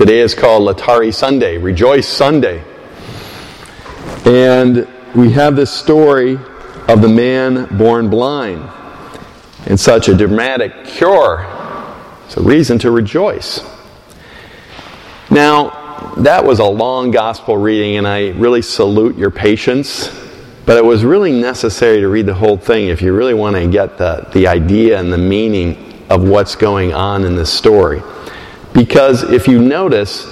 Today is called Laetare Sunday, Rejoice Sunday. And we have this story of the man born blind and such a dramatic cure. It's a reason to rejoice. Now, that was a long gospel reading, and I really salute your patience. But it was really necessary to read the whole thing if you really want to get the, the idea and the meaning of what's going on in this story. Because if you notice,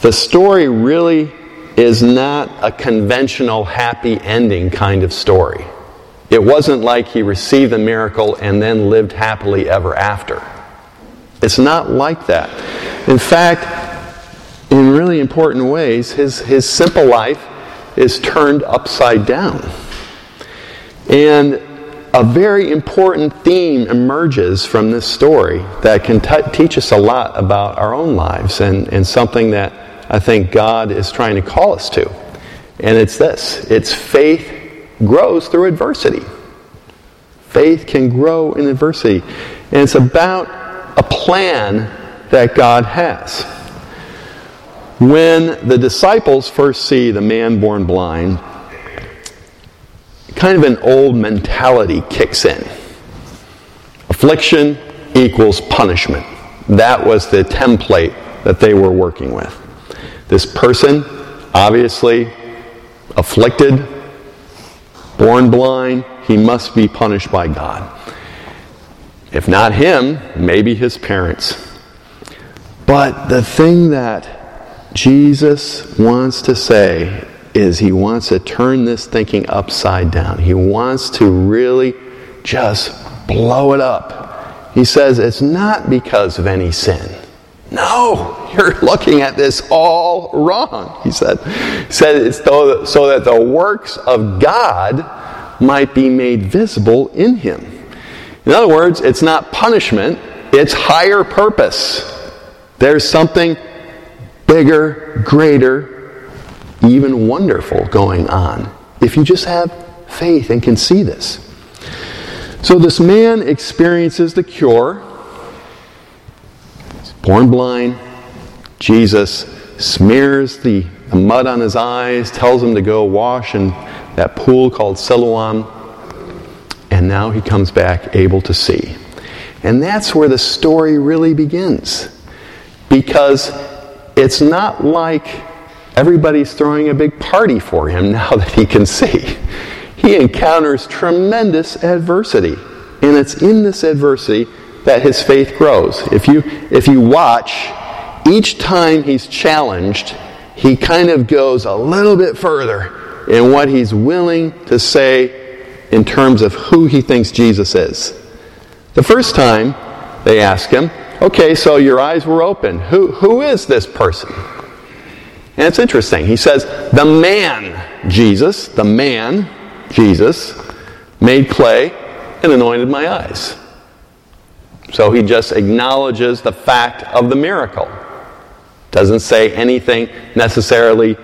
the story really is not a conventional happy ending kind of story. It wasn't like he received the miracle and then lived happily ever after. It's not like that. In fact, in really important ways, his, his simple life is turned upside down. And a very important theme emerges from this story that can t- teach us a lot about our own lives and, and something that I think God is trying to call us to. And it's this it's faith grows through adversity. Faith can grow in adversity. And it's about a plan that God has. When the disciples first see the man born blind, kind of an old mentality kicks in. Affliction equals punishment. That was the template that they were working with. This person, obviously afflicted, born blind, he must be punished by God. If not him, maybe his parents. But the thing that Jesus wants to say is he wants to turn this thinking upside down. He wants to really just blow it up. He says it's not because of any sin. No, you're looking at this all wrong. He said, he said it's so that the works of God might be made visible in him. In other words, it's not punishment, it's higher purpose. There's something bigger, greater, even wonderful going on if you just have faith and can see this. So this man experiences the cure. He's born blind. Jesus smears the, the mud on his eyes, tells him to go wash in that pool called Siloam, and now he comes back able to see. And that's where the story really begins. Because it's not like everybody's throwing a big party for him now that he can see. He encounters tremendous adversity. And it's in this adversity that his faith grows. If you, if you watch, each time he's challenged, he kind of goes a little bit further in what he's willing to say in terms of who he thinks Jesus is. The first time they ask him, okay, so your eyes were open. Who, who is this person? And it's interesting. He says, the man, Jesus, the man, Jesus, made clay and anointed my eyes. So he just acknowledges the fact of the miracle. Doesn't say anything necessarily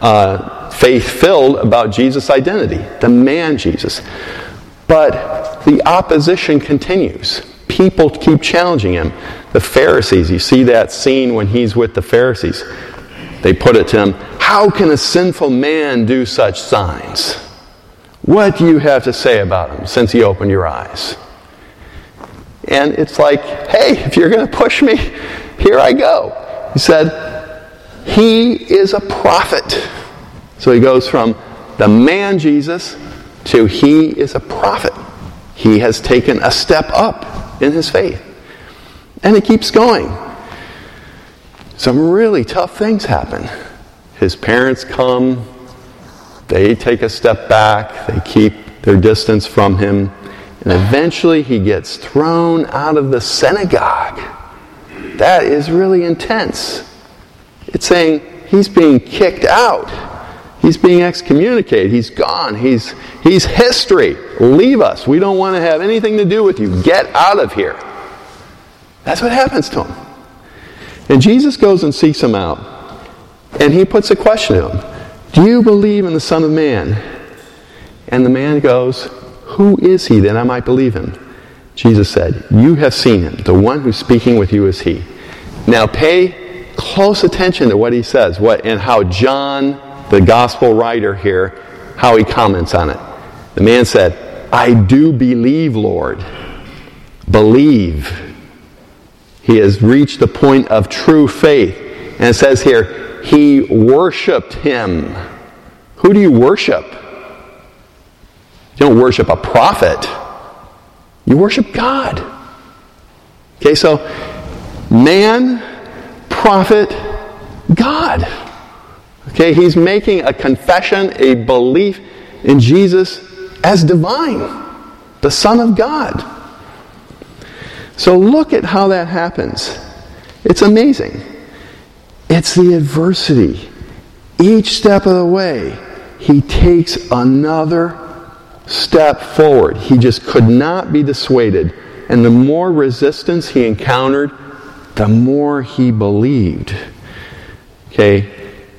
uh, faith filled about Jesus' identity, the man Jesus. But the opposition continues. People keep challenging him. The Pharisees, you see that scene when he's with the Pharisees. They put it to him How can a sinful man do such signs? What do you have to say about him since he opened your eyes? And it's like, hey, if you're going to push me, here I go. He said, He is a prophet. So he goes from the man Jesus to he is a prophet. He has taken a step up in his faith. And it keeps going. Some really tough things happen. His parents come, they take a step back, they keep their distance from him, and eventually he gets thrown out of the synagogue. That is really intense. It's saying he's being kicked out. He's being excommunicated. He's gone. He's, he's history. Leave us. We don't want to have anything to do with you. Get out of here. That's what happens to him. And Jesus goes and seeks him out. And he puts a question to him Do you believe in the Son of Man? And the man goes, Who is he that I might believe him? Jesus said, You have seen him. The one who's speaking with you is he. Now pay close attention to what he says, what and how John, the gospel writer here, how he comments on it. The man said, I do believe, Lord. Believe. He has reached the point of true faith. And it says here, he worshiped him. Who do you worship? You don't worship a prophet. You worship God. Okay, so man, prophet, God. Okay, he's making a confession, a belief in Jesus as divine, the Son of God. So look at how that happens. It's amazing. It's the adversity. Each step of the way, he takes another step forward. He just could not be dissuaded. And the more resistance he encountered, the more he believed. Okay?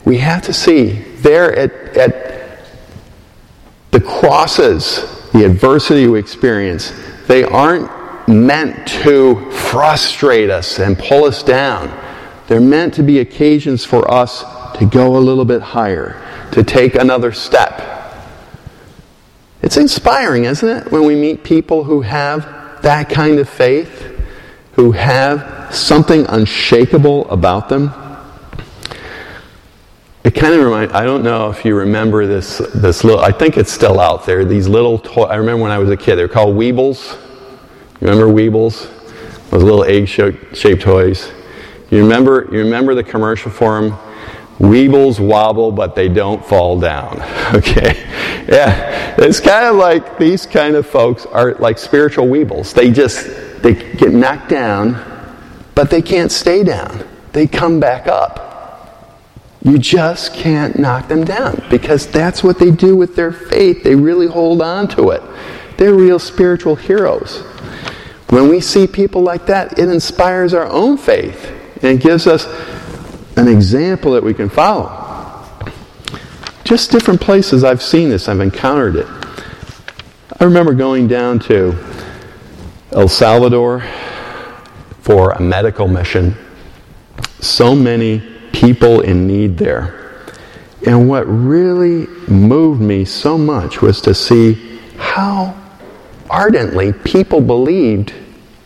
We have to see there at, at the crosses, the adversity we experience, they aren't meant to frustrate us and pull us down. They're meant to be occasions for us to go a little bit higher, to take another step. It's inspiring, isn't it, when we meet people who have that kind of faith, who have something unshakable about them? It kind of reminds, I don't know if you remember this, this little, I think it's still out there, these little toys. I remember when I was a kid, they were called Weebles. Remember Weebles? Those little egg-shaped toys. You remember, you remember the commercial for them? Weebles wobble, but they don't fall down. Okay? Yeah. It's kind of like these kind of folks are like spiritual weebles. They just, they get knocked down, but they can't stay down. They come back up. You just can't knock them down because that's what they do with their faith. They really hold on to it. They're real spiritual heroes. When we see people like that, it inspires our own faith and gives us an example that we can follow. Just different places I've seen this, I've encountered it. I remember going down to El Salvador for a medical mission. So many people in need there. And what really moved me so much was to see how ardently people believed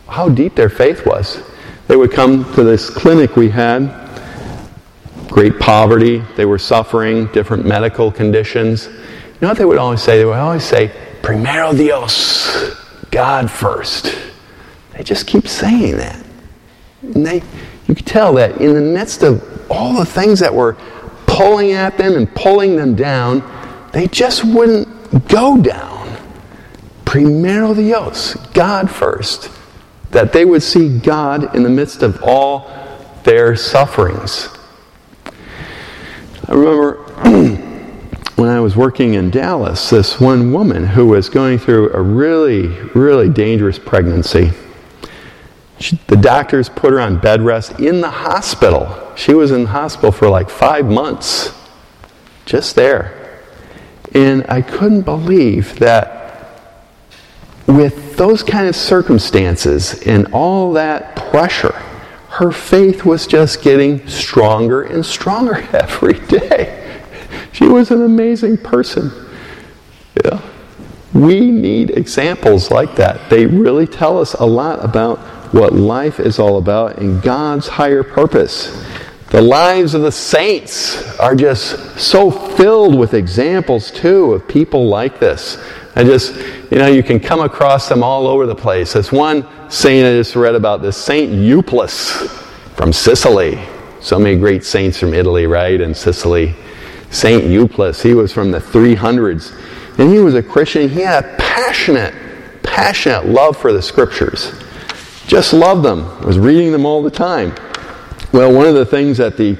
how deep their faith was. They would come to this clinic we had, great poverty, they were suffering different medical conditions. You know what they would always say? They would always say, Primero Dios, God first. They just keep saying that. And they, you could tell that in the midst of all the things that were pulling at them and pulling them down, they just wouldn't go down. Primero Dios, God first that they would see God in the midst of all their sufferings. I remember when I was working in Dallas, this one woman who was going through a really, really dangerous pregnancy. She, the doctors put her on bed rest in the hospital. She was in the hospital for like five months, just there. And I couldn't believe that with those kind of circumstances and all that pressure, her faith was just getting stronger and stronger every day. She was an amazing person. Yeah. We need examples like that. They really tell us a lot about what life is all about and God's higher purpose. The lives of the saints are just so filled with examples, too, of people like this. I just, you know, you can come across them all over the place. There's one saint I just read about, this Saint Euplus from Sicily. So many great saints from Italy, right? And Sicily. Saint Euplus, he was from the 300s. And he was a Christian. He had a passionate, passionate love for the scriptures. Just loved them. Was reading them all the time. Well, one of the things that the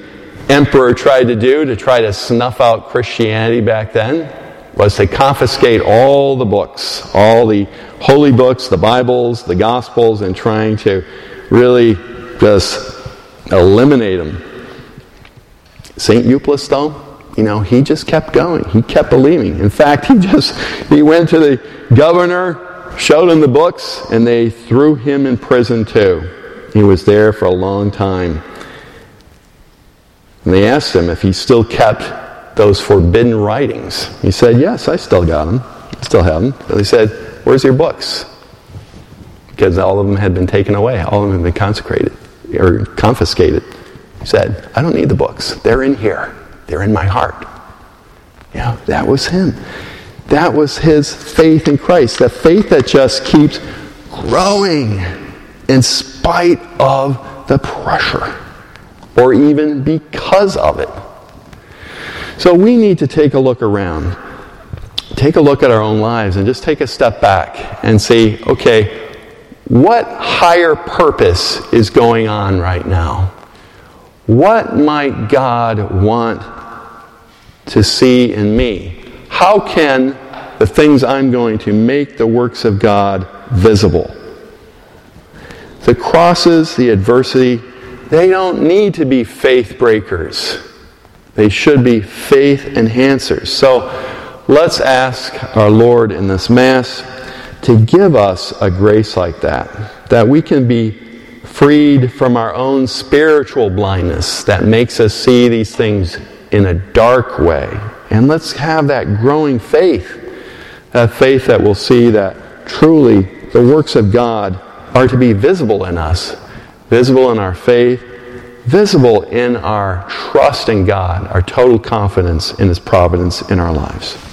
emperor tried to do to try to snuff out Christianity back then was to confiscate all the books, all the holy books, the Bibles, the Gospels, and trying to really just eliminate them. St. Euplus, though, you know, he just kept going. He kept believing. In fact, he just, he went to the governor, showed him the books, and they threw him in prison too. He was there for a long time. And they asked him if he still kept those forbidden writings. He said, Yes, I still got them. I still have them. And they said, Where's your books? Because all of them had been taken away, all of them had been consecrated or confiscated. He said, I don't need the books. They're in here, they're in my heart. Yeah, that was him. That was his faith in Christ. That faith that just keeps growing in spite of the pressure or even because of it. So we need to take a look around, take a look at our own lives, and just take a step back and say, okay, what higher purpose is going on right now? What might God want to see in me? How can the things I'm going to make the works of God visible? The crosses, the adversity, they don't need to be faith breakers. They should be faith enhancers. So let's ask our Lord in this Mass to give us a grace like that, that we can be freed from our own spiritual blindness that makes us see these things in a dark way. And let's have that growing faith, that faith that will see that truly the works of God are to be visible in us, visible in our faith, visible in our trust in God, our total confidence in His providence in our lives.